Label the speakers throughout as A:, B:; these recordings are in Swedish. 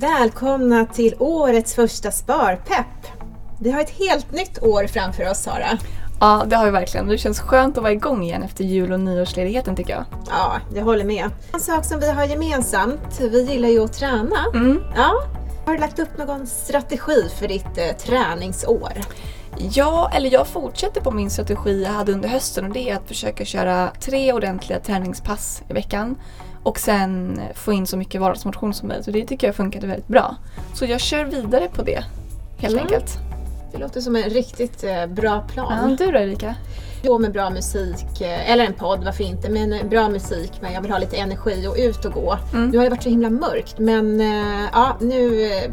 A: Välkomna till årets första Sparpepp! Vi har ett helt nytt år framför oss Sara.
B: Ja, det har vi verkligen. Det känns skönt att vara igång igen efter jul och nyårsledigheten tycker jag.
A: Ja, jag håller med. En sak som vi har gemensamt, vi gillar ju att träna.
B: Mm.
A: Ja. Har du lagt upp någon strategi för ditt eh, träningsår?
B: Ja, eller jag fortsätter på min strategi jag hade under hösten och det är att försöka köra tre ordentliga träningspass i veckan och sen få in så mycket vardagsmotion som möjligt och det tycker jag funkade väldigt bra. Så jag kör vidare på det helt
A: Mm.
B: enkelt.
A: Det låter som en riktigt eh, bra
B: Ja,
A: plan.
B: du då Erika?
A: Gå med bra musik, eh, eller en podd, varför inte, men eh, bra musik, men jag vill ha lite energi och ut och gå.
B: Mm.
A: Nu har det varit så himla mörkt, men eh, ja, nu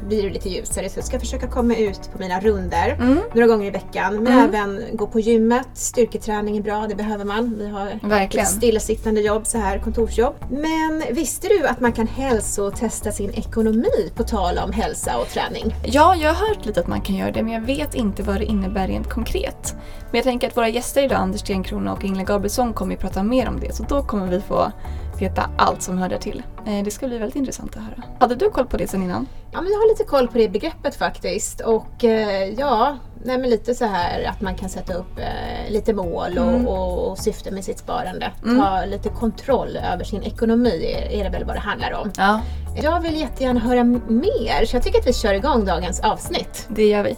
A: blir det lite ljusare så jag ska försöka komma ut på mina runder
B: Mm.
A: några gånger i veckan. Men
B: Mm.
A: även gå på gymmet, styrketräning är bra, det behöver man. Vi har
B: Verkligen.
A: stillasittande jobb, så här kontorsjobb. Men visste du att man kan hälsotesta sin ekonomi på tal om hälsa och träning?
B: Ja, jag har hört lite att man kan göra det men jag vet inte vad det innebär rent konkret. Men jag tänker att våra gäster idag, Anders Stenkrona och Ingela Gabrielsson, kommer ju prata mer om det så då kommer vi få veta allt som hör till. Eh, Det ska bli väldigt intressant att höra. Hade du koll på det sen innan?
A: Ja, men jag har lite koll på det begreppet faktiskt. Och eh, ja, nej, men lite så här att man kan sätta upp eh, lite mål och,
B: Mm.
A: och, och syfte med sitt sparande.
B: Mm.
A: Ta lite kontroll över sin ekonomi är, är det väl vad det handlar om.
B: Ja,
A: Jag vill jättegärna höra mer så jag tycker att vi kör igång dagens avsnitt.
B: det gör vi.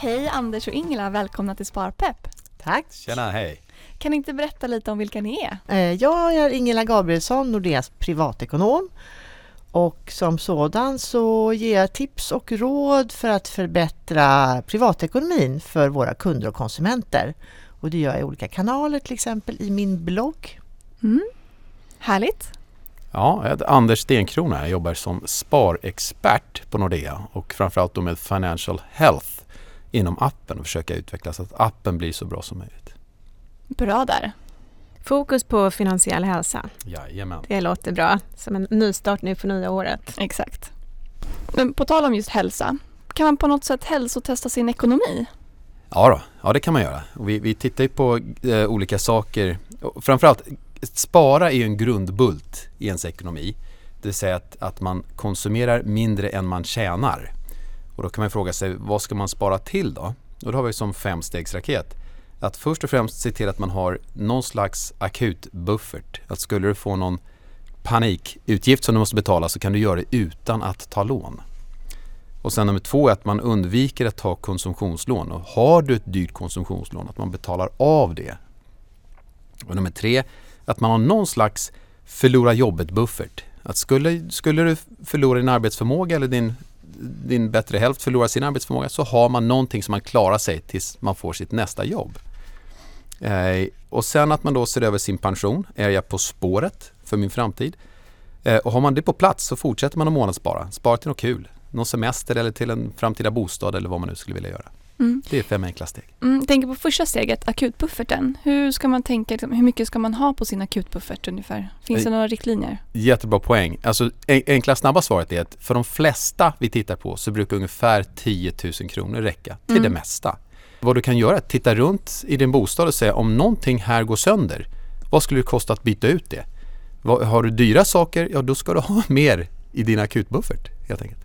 B: Hej Anders och Ingela, välkomna till Sparpepp.
C: Tack.
D: Tjena, hej.
B: Kan ni inte berätta lite om vilka ni är?
C: Eh, Jag är Ingela Gabrielsson, Nordeas privatekonom. Och som sådan så ger jag tips och råd för att förbättra privatekonomin för våra kunder och konsumenter. Och det gör jag i olika kanaler, till exempel i min blogg.
B: Mm. Härligt.
D: Ja, jag heter Anders Stenkrona. Jag jobbar som sparexpert på Nordea och framförallt då med Financial Health inom appen och försöka utveckla så att appen blir så bra som möjligt.
B: Bra där.
E: Fokus på finansiell hälsa.
D: Jajamän.
E: Det låter bra. Som en nystart nu för nya året.
B: Exakt. Men på tal om just hälsa, kan man på något sätt hälsotesta sin ekonomi?
D: Ja, då, ja det kan man göra. Vi, vi tittar ju på eh, olika saker. Framförallt, spara är ju en grundbult i ens ekonomi. Det vill säga att, att man konsumerar mindre än man tjänar. Och då kan man fråga sig, vad ska man spara till då? Och då har vi som femstegsraket. Att först och främst se till att man har någon slags akutbuffert. Att skulle du få någon panikutgift som du måste betala så kan du göra det utan att ta lån. Och sen nummer två är att man undviker att ta konsumtionslån. Och har du ett dyrt konsumtionslån, att man betalar av det. Och nummer tre, att man har någon slags förlora jobbet-buffert. Att skulle, skulle du förlora din arbetsförmåga eller din, din bättre hälft förlorar sin arbetsförmåga så har man någonting som man klarar sig tills man får sitt nästa jobb. Eh, och sen att man då ser över sin pension. Är jag på spåret för min framtid? Eh, och har man det på plats så fortsätter man att månadsspara. Spara till något kul. Någon semester eller till en framtida bostad eller vad man nu skulle vilja göra.
B: Mm.
D: Det är fem enkla steg.
B: Mm, tänker på första steget, akutbufferten. Hur ska man tänka, liksom, hur mycket ska man ha på sin akutbuffert ungefär? Finns det
D: Eh,
B: några riktlinjer?
D: Jättebra poäng. Alltså, en- enkla snabba svaret är att för de flesta vi tittar på så brukar ungefär 10 000 kronor räcka till
B: Mm.
D: det mesta. Vad du kan göra är att titta runt i din bostad och säga om någonting här går sönder, vad skulle det kosta att byta ut det? Har du dyra saker, ja då ska du ha mer i din akutbuffert helt enkelt.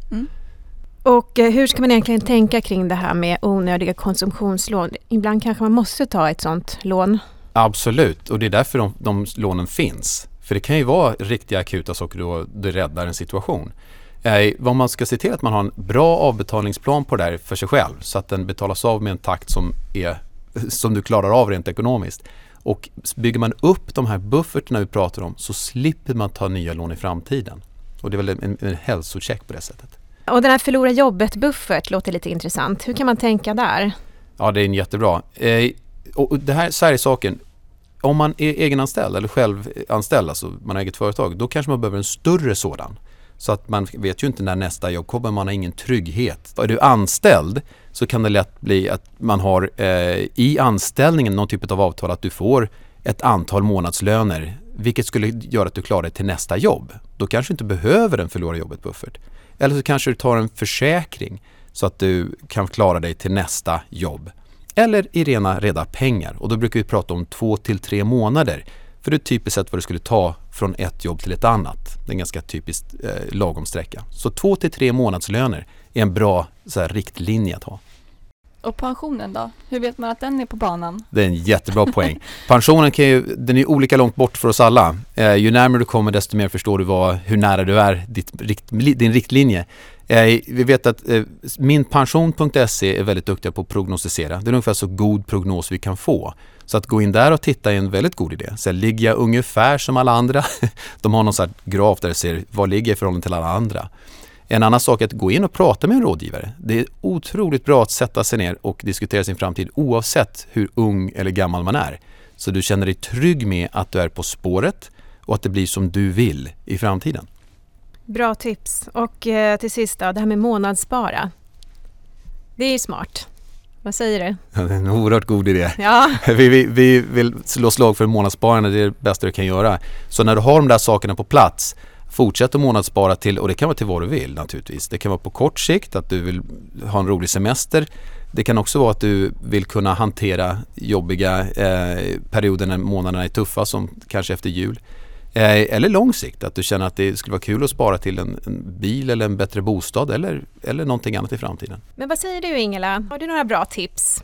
E: Och eh, hur ska man egentligen tänka kring det här med onödiga konsumtionslån? Ibland kanske man måste ta ett sådant lån.
D: Absolut, och det är därför de, de lånen finns. För det kan ju vara riktiga akuta saker då det räddar en situation. Eh, vad man ska se till att man har en bra avbetalningsplan på det där för sig själv så att den betalas av med en takt som, är, som du klarar av rent ekonomiskt. Och bygger man upp de här bufferterna vi pratar om så slipper man ta nya lån i framtiden. Och det är väl en, en, en hälsocheck på det sättet.
E: Och den här förlora jobbet-buffert låter lite intressant. Hur kan man tänka där?
D: Ja, det är en jättebra. Eh, och det här, så här är saken. Om man är egenanställd eller självanställd, alltså man har eget företag, då kanske man behöver en större sådan. Så att man vet ju inte när nästa jobb kommer, man har ingen trygghet. Är du anställd så kan det lätt bli att man har eh, i anställningen någon typ av avtal att du får ett antal månadslöner vilket skulle göra att du klarar dig till nästa jobb. Då kanske du inte behöver en förlora jobbet-buffert. Eller så kanske du tar en försäkring så att du kan klara dig till nästa jobb. Eller i rena reda pengar och då brukar vi prata om två till tre månader. För det är typiskt sett vad det skulle ta från ett jobb till ett annat. Det är en ganska typisk eh, lagom sträcka. Så två till tre månadslöner är en bra så här, riktlinje att ha.
B: Och pensionen då? Hur vet man att den är på banan?
D: Det är en jättebra poäng. Pensionen kan ju, den är olika långt bort för oss alla. Eh, ju närmare du kommer desto mer förstår du vad, hur nära du är ditt, rikt, din riktlinje. Eh, vi vet att eh, minpension.se är väldigt duktiga på att prognostisera. Det är ungefär så god prognos vi kan få. Så att gå in där och titta är en väldigt god idé. Så ligger jag ungefär som alla andra? De har någon sån här graf där det ser vad ligger i förhållande till alla andra. En annan sak är att gå in och prata med en rådgivare. Det är otroligt bra att sätta sig ner och diskutera sin framtid oavsett hur ung eller gammal man är. Så du känner dig trygg med att du är på spåret och att det blir som du vill i framtiden.
E: Bra tips. Och eh, till sist då, det här med månadsspara. Det är ju smart. Vad säger du?
D: Ja, det är en oerhört god idé.
E: Ja.
D: Vi, vi, vi vill slå slag för månadssparande, det är det bästa du kan göra. Så när du har de där sakerna på plats Fortsätt att månadsspara till, och det kan vara till vad du vill naturligtvis. Det kan vara på kort sikt, att du vill ha en rolig semester. Det kan också vara att du vill kunna hantera jobbiga eh, perioder när månaderna är tuffa som kanske efter jul. Eh, eller lång sikt, att du känner att det skulle vara kul att spara till en, en, bil eller en bättre bostad eller, eller någonting annat i framtiden.
E: Men vad säger du Ingela? Har du några bra tips?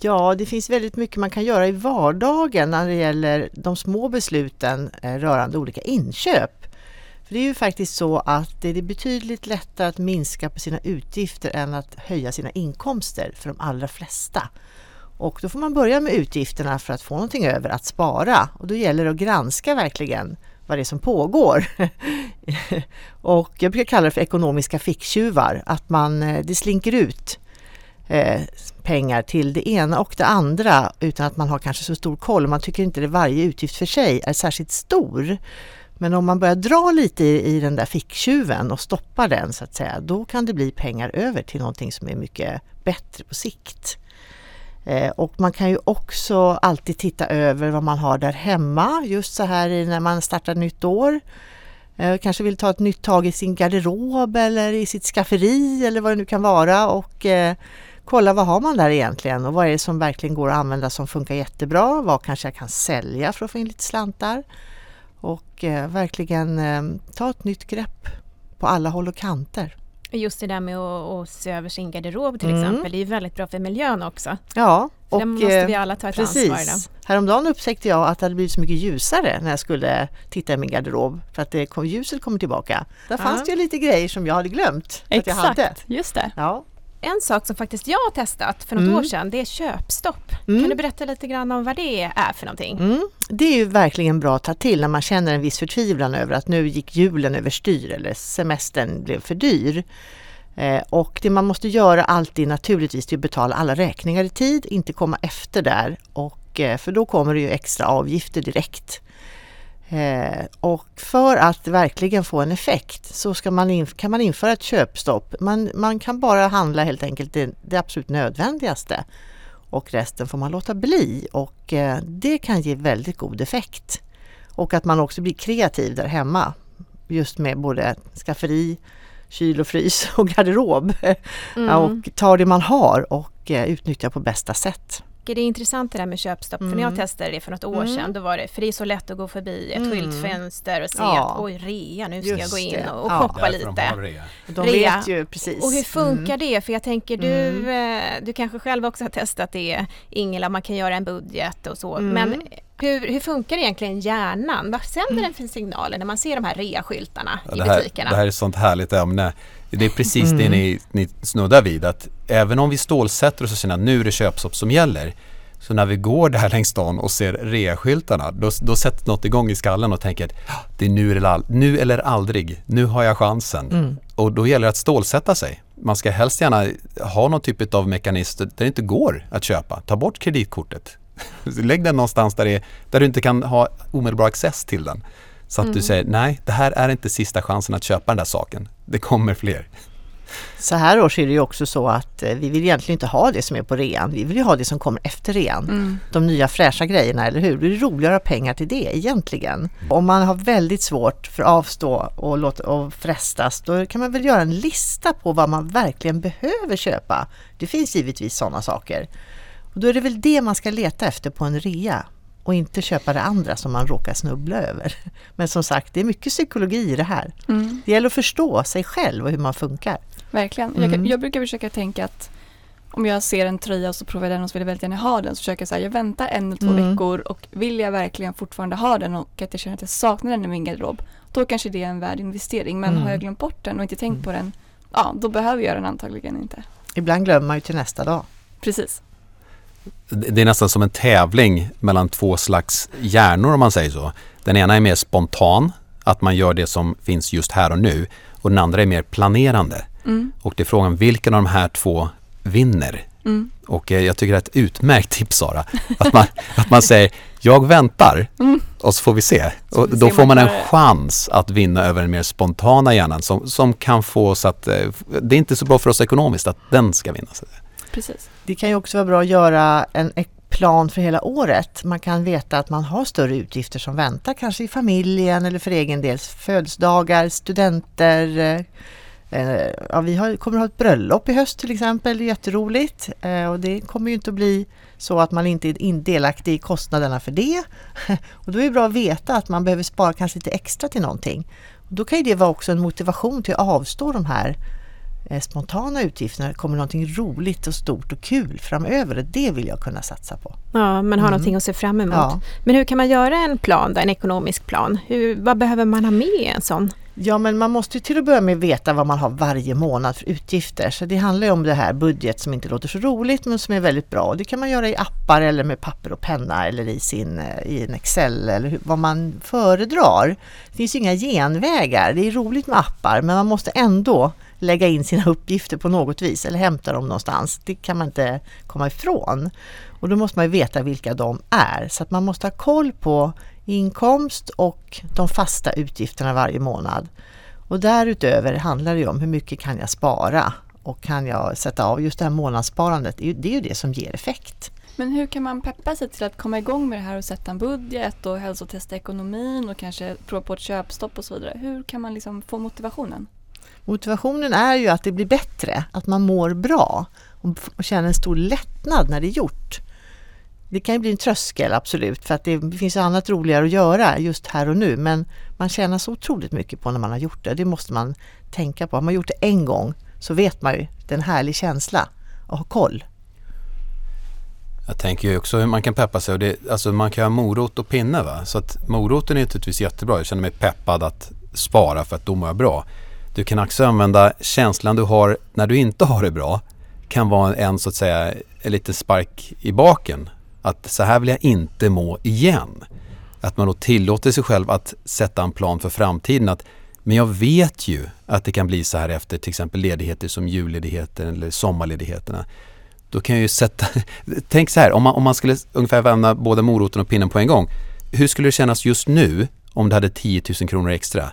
C: Ja, det finns väldigt mycket man kan göra i vardagen när det gäller de små besluten eh, rörande olika inköp. För det är ju faktiskt så att det är betydligt lättare att minska på sina utgifter än att höja sina inkomster för de allra flesta. Och då får man börja med utgifterna för att få någonting över att spara och då gäller det att granska verkligen vad det är som pågår. och jag brukar kalla det för ekonomiska ficktjuvar, att man, eh, det slinker ut eh, pengar till det ena och det andra utan att man har kanske så stor koll. Man tycker inte att varje utgift för sig är särskilt stor. Men om man börjar dra lite i, i den där ficktjuven och stoppar den så att säga, då kan det bli pengar över till någonting som är mycket bättre på sikt. Eh, och man kan ju också alltid titta över vad man har där hemma just så här när man startar nytt år. Eh, kanske vill ta ett nytt tag i sin garderob eller i sitt skafferi eller vad det nu kan vara och eh, kolla vad har man där egentligen och vad är det som verkligen går att använda som funkar jättebra. Vad kanske jag kan sälja för att få in lite slantar och eh, verkligen eh, ta ett nytt grepp på alla håll och kanter.
E: Just det där med att, se över sin garderob till mm. exempel, det är ju väldigt bra för miljön också.
C: Ja,
E: och det måste vi alla ta ett
C: precis.
E: ansvar då.
C: Häromdagen upptäckte jag att det hade blivit så mycket ljusare när jag skulle titta i min garderob för att det kom, ljuset kommer tillbaka. Där fanns det ju lite grejer som jag hade glömt
B: Exakt,
C: att jag hade.
B: just det.
C: Ja.
E: En sak som faktiskt jag har testat för något mm. år sedan, det är köpstopp. Mm. Kan du berätta lite grann om vad det är för någonting?
C: Mm. Det är ju verkligen bra att ta till när man känner en viss förtvivlan över att nu gick julen överstyr eller semestern blev för dyr. Eh, och det man måste göra alltid naturligtvis är att betala alla räkningar i tid, inte komma efter där. Och, eh, för då kommer det ju extra avgifter direkt. Eh, och för att verkligen få en effekt så ska man kan man införa ett köpstopp. Man, man kan bara handla helt enkelt det, det, absolut nödvändigaste och resten får man låta bli och eh, det kan ge väldigt god effekt. Och att man också blir kreativ där hemma just med både skafferi, kyl och frys och garderob. Mm. och tar det man har och eh, utnyttjar på bästa sätt
E: det är intressant det där med köpstopp. Mm. För när jag testade det för något år mm. sedan, då var det, för det är så lätt att gå förbi ett mm. skyltfönster och se ja. att oj, rea, nu ska Just jag gå in och, och ja. shoppa lite.
C: De, rea. de vet ju precis.
E: Och hur funkar mm. det? För jag tänker du, mm. eh, du kanske själv också har testat det Ingela, man kan göra en budget och så. Mm. Men hur, hur, funkar egentligen hjärnan? Vad sänder den för signaler när man ser de här rea-skyltarna ja, i butikerna?
D: Det här är ett sånt härligt ämne. Det är precis mm. det ni, ni snuddar vid att även om vi stålsätter oss och säger att nu är det köpstopp som gäller så när vi går där längs stan och ser reaskyltarna då, då sätter något igång i skallen och tänker det är nu eller, nu eller aldrig, nu har jag chansen. Mm. Och då gäller det att stålsätta sig. Man ska helst gärna ha någon typ av mekanism där det inte går att köpa. Ta bort kreditkortet. Lägg den någonstans där, det, där du inte kan ha omedelbar access till den. Så att mm. du säger nej, det här är inte sista chansen att köpa den där saken. Det kommer fler.
C: Så här års är det ju också så att eh, vi vill egentligen inte ha det som är på rean. Vi vill ju ha det som kommer efter rean.
B: Mm.
C: De nya fräscha grejerna, eller hur? Det är roligare att ha pengar till det egentligen. Om man har väldigt svårt för att avstå och, låta, och frestas, då kan man väl göra en lista på vad man verkligen behöver köpa. Det finns givetvis sådana saker. Och då är det väl det man ska leta efter på en rea och inte köpa det andra som man råkar snubbla över. Men som sagt, det är mycket psykologi i det här.
B: Mm.
C: Det gäller att förstå sig själv och hur man funkar.
B: Verkligen.
C: Mm.
B: Jag, jag brukar försöka tänka att om jag ser en tröja och så provar jag den och så vill jag väldigt gärna ha den så försöker jag säga jag väntar en eller två
C: Mm.
B: veckor och vill jag verkligen fortfarande ha den och att jag känner att jag saknar den i min garderob då kanske det är en värd investering men
C: Mm.
B: har jag glömt bort den och inte tänkt på den ja då behöver jag den antagligen inte.
C: Ibland glömmer man ju till nästa dag.
B: Precis.
D: Det är nästan som en tävling mellan två slags hjärnor om man säger så. Den ena är mer spontan, att man gör det som finns just här och nu. Och den andra är mer planerande.
B: Mm.
D: Och det är frågan vilken av de här två vinner?
B: Mm.
D: Och eh, jag tycker det är ett utmärkt tips Sara. Att man, att man säger jag väntar
B: Mm.
D: och så får vi se.
B: Så
D: Och då får
B: man
D: en chans att vinna över den mer spontana hjärnan som, som kan få oss att, eh, det är inte så bra för oss ekonomiskt att den ska vinna.
B: Precis.
C: Det kan ju också vara bra att göra en plan för hela året. Man kan veta att man har större utgifter som väntar, kanske i familjen eller för egen del. Födelsedagar, studenter. Eh, eh, Ja, vi har, kommer att ha ett bröllop i höst till exempel, det är jätteroligt. Eh, Och det kommer ju inte att bli så att man inte är delaktig i kostnaderna för det. Och då är det bra att veta att man behöver spara kanske lite extra till någonting. Och då kan ju det vara också en motivation till att avstå de här spontana utgifterna. Kommer någonting roligt och stort och kul framöver? Det vill jag kunna satsa på.
E: Ja, man har
C: Mm.
E: någonting att se fram emot.
C: Ja.
E: Men hur kan man göra en plan, då, en ekonomisk plan? Hur, vad behöver man ha med i en sån?
C: Ja, men man måste ju till att börja med veta vad man har varje månad för utgifter. Så det handlar ju om det här budget som inte låter så roligt men som är väldigt bra. Det kan man göra i appar eller med papper och penna eller i, sin, eh, i en Excel eller vad man föredrar. Det finns ju inga genvägar. Det är roligt med appar men man måste ändå lägga in sina uppgifter på något vis eller hämta dem någonstans. Det kan man inte komma ifrån. Och då måste man ju veta vilka de är. Så att man måste ha koll på inkomst och de fasta utgifterna varje månad. Och därutöver handlar det ju om hur mycket kan jag spara och kan jag sätta av just det här månadssparandet. Det är ju det, är ju det som ger effekt.
B: Men hur kan man peppa sig till att komma igång med det här och sätta en budget och hälsotesta ekonomin och kanske prova på ett köpstopp och så vidare? Hur kan man liksom få motivationen?
C: Motivationen är ju att det blir bättre, att man mår bra och känner en stor lättnad när det är gjort. Det kan ju bli en tröskel absolut för att det finns annat roligare att göra just här och nu men man tjänar så otroligt mycket på när man har gjort det. Det måste man tänka på. Har man gjort det en gång så vet man ju, det är en härlig känsla att ha koll.
D: Jag tänker ju också hur man kan peppa sig. Och det, alltså man kan ha morot och pinne. Va? Så att moroten är naturligtvis jättebra. Jag känner mig peppad att spara för att då mår jag bra. Du kan också använda känslan du har när du inte har det bra. Kan vara en så att säga en liten spark i baken. Att så här vill jag inte må igen. Att man då tillåter sig själv att sätta en plan för framtiden. Att, men jag vet ju att det kan bli så här efter till exempel ledigheter som julledigheter eller sommarledigheterna. Då kan jag ju sätta, tänk så här, om man, om man skulle ungefär vända både moroten och pinnen på en gång. Hur skulle det kännas just nu om du hade 10 000 kronor extra?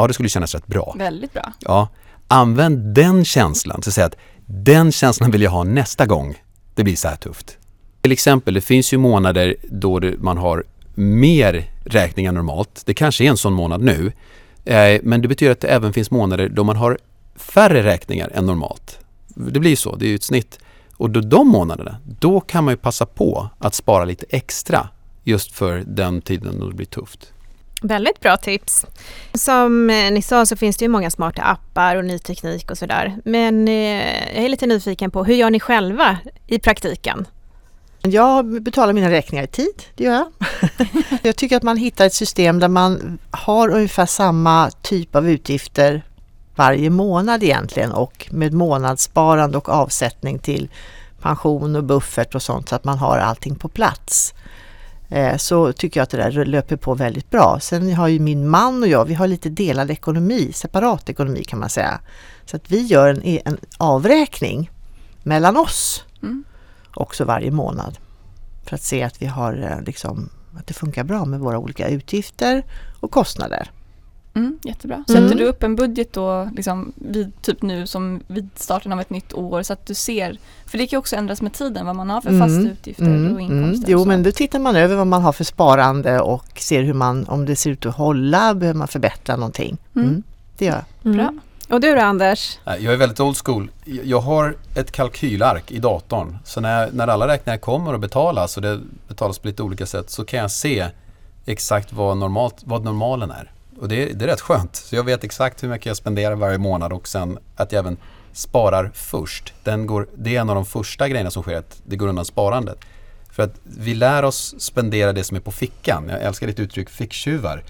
D: Ja, det skulle kännas rätt bra.
B: Väldigt bra.
D: Ja, använd den känslan, så att säga att den känslan vill jag ha nästa gång det blir så här tufft. Till exempel, det finns ju månader då man har mer räkningar normalt. Det kanske är en sån månad nu. Eh, men det betyder att det även finns månader då man har färre räkningar än normalt. Det blir så, det är ju ett snitt. Och då de månaderna, då kan man ju passa på att spara lite extra just för den tiden då det blir tufft.
E: Väldigt bra tips. Som eh, ni sa så finns det ju många smarta appar och ny teknik och sådär. Men eh, jag är lite nyfiken på hur gör ni själva i praktiken?
C: Jag betalar mina räkningar i tid, det gör jag. jag tycker att man hittar ett system där man har ungefär samma typ av utgifter varje månad egentligen och med månadssparande och avsättning till pension och buffert och sånt så att man har allting på plats. Eh, Så tycker jag att det där löper på väldigt bra. Sen har ju min man och jag, vi har lite delad ekonomi, separat ekonomi kan man säga. Så att vi gör en, en avräkning mellan oss
B: Mm.
C: också varje månad. För att se att vi har eh, liksom, att det funkar bra med våra olika utgifter och kostnader.
B: Mm, jättebra.
C: Mm.
B: Sätter du upp en budget då, liksom, vid, typ nu som vid starten av ett nytt år så att du ser, för det kan ju också ändras med tiden vad man har för fasta utgifter och inkomster.
C: Jo,
B: och
C: men då tittar man över vad man har för sparande och ser hur man, om det ser ut att hålla, behöver man förbättra någonting.
B: Mm.
C: Mm. Det gör jag.
B: Bra.
E: Och du då Anders?
D: Jag är väldigt old school. Jag har ett kalkylark i datorn. Så när, när alla räkningar kommer och betalas och det betalas på lite olika sätt så kan jag se exakt vad, normalt, vad normalen är. Och det, är- det är rätt skönt. Så jag vet exakt hur mycket jag spenderar varje månad och sen att jag även sparar först. Den går, det är en av de första grejerna som sker, att det går undan sparandet. För att vi lär oss spendera det som är på fickan. Jag älskar ditt uttryck ficktjuvar.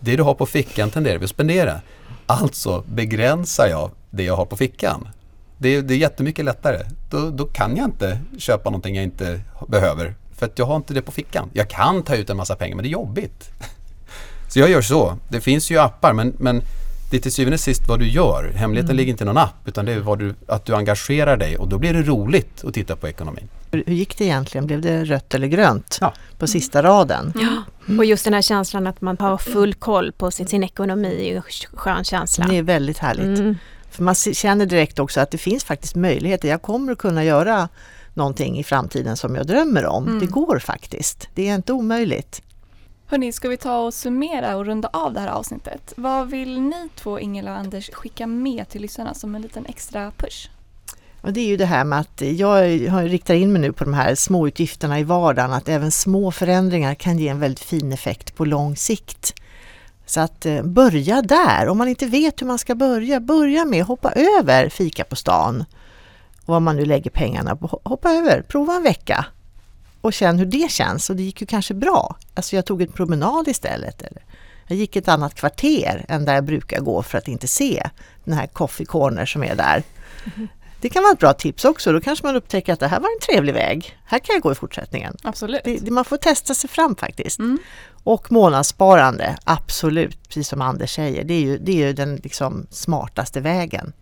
D: Det du har på fickan tenderar vi att spendera. Alltså begränsar jag det jag har på fickan. Det är, det är jättemycket lättare. Då, då kan jag inte köpa någonting jag inte behöver. För att jag har inte det på fickan. Jag kan ta ut en massa pengar men det är jobbigt. Så jag gör så. Det finns ju appar men, men det är till syvende och sist vad du gör. Hemligheten ligger inte i någon app utan det är vad du, att du engagerar dig och då blir det roligt att titta på ekonomin.
C: Hur, hur gick det egentligen? Blev det rött eller grönt
D: Ja.
C: på sista raden?
E: Och just den här känslan att man har full koll på sin, sin ekonomi är ju en skön känsla.
C: Det är väldigt härligt.
E: Mm.
C: För man känner direkt också att det finns faktiskt möjligheter. Jag kommer att kunna göra någonting i framtiden som jag drömmer om.
B: Mm.
C: Det går faktiskt. Det är inte omöjligt.
B: Hörni, ska vi ta och summera och runda av det här avsnittet? Vad vill ni två, Ingela och Anders, skicka med till lyssnarna som en liten extra push?
C: Och det är ju det här med att jag riktar in mig nu på de här små utgifterna i vardagen, att även små förändringar kan ge en väldigt fin effekt på lång sikt. Så att eh, börja där, om man inte vet hur man ska börja, börja med att hoppa över fika på stan. Och vad man nu lägger pengarna på, hoppa över, prova en vecka och känn hur det känns. Och det gick ju kanske bra. Alltså jag tog en promenad istället. Eller jag gick ett annat kvarter än där jag brukar gå för att inte se den här coffee corner som är där. Det kan vara ett bra tips också. Då kanske man upptäcker att det här var en trevlig väg. Här kan jag gå i fortsättningen.
B: Absolut.
C: Det, det, man får testa sig fram faktiskt.
B: Mm.
C: Och månadssparande, absolut, precis som Anders säger. Det är ju, det är ju den liksom smartaste vägen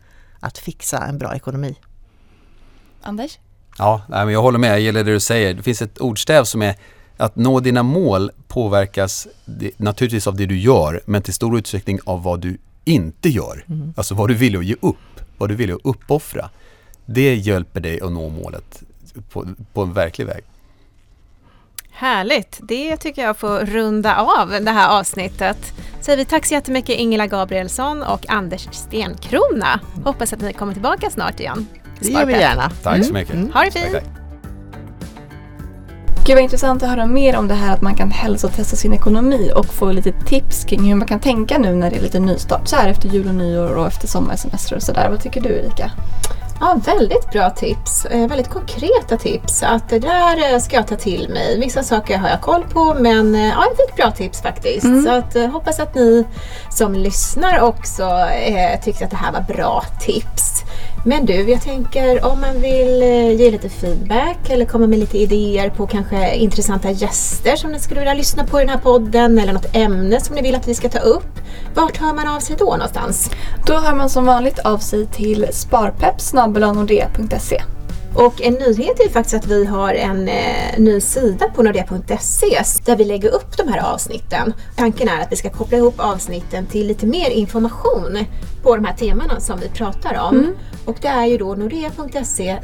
C: att fixa en bra ekonomi.
B: Anders?
D: Ja, nej, men jag håller med. Jag gillar det du säger. Det finns ett ordstäv som är att nå dina mål påverkas naturligtvis av det du gör men till stor utsträckning av vad du inte gör. Alltså vad du vill att ge upp, vad du vill att uppoffra. Det hjälper dig att nå målet på, på en verklig väg.
E: Härligt! Det tycker jag får runda av det här avsnittet. Säger vi tack så jättemycket Ingela Gabrielsson och Anders Stenkrona. Hoppas att ni kommer tillbaka snart igen.
C: Det gör vi gärna.
D: Tack så mycket.
E: Ha det fint!
B: Gud vad intressant att höra mer om det här att man kan hälsotesta sin ekonomi och få lite tips kring hur man kan tänka nu när det är lite nystart så här efter jul och nyår och efter sommarsemester och sådär. Vad tycker du Erika?
A: Ja, väldigt bra tips. Eh, väldigt konkreta tips. Att det där eh, ska jag ta till mig. Vissa saker har jag koll på men eh, ja, jag fick bra tips faktiskt.
B: Mm.
A: Så att, hoppas att ni som lyssnar också eh, tyckte att det här var bra tips. Men du, jag tänker om man vill eh, ge lite feedback eller komma med lite idéer på kanske intressanta gäster som ni skulle vilja lyssna på i den här podden eller något ämne som ni vill att vi ska ta upp. Vart hör man av sig då någonstans?
B: Då hör man som vanligt av sig till sparpepp.nordea.se.
A: Och en nyhet är faktiskt att vi har en eh, ny sida på nordea.se där vi lägger upp de här avsnitten. Tanken är att vi ska koppla ihop avsnitten till lite mer information på de här temana som vi pratar om. Och det är ju då nordea.se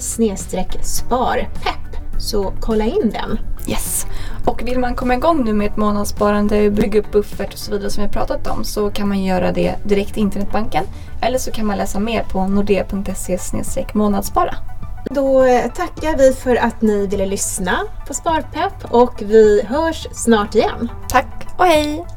A: sparpepp. Så kolla in den.
B: Yes! Och vill man komma igång nu med ett månadssparande, bygga upp buffert och så vidare som vi har pratat om så kan man göra det direkt i internetbanken. Eller så kan man läsa mer på nordea.se månadsspara.
A: Då eh, tackar vi för att ni ville lyssna på Sparpepp och vi hörs snart igen.
B: Tack och hej!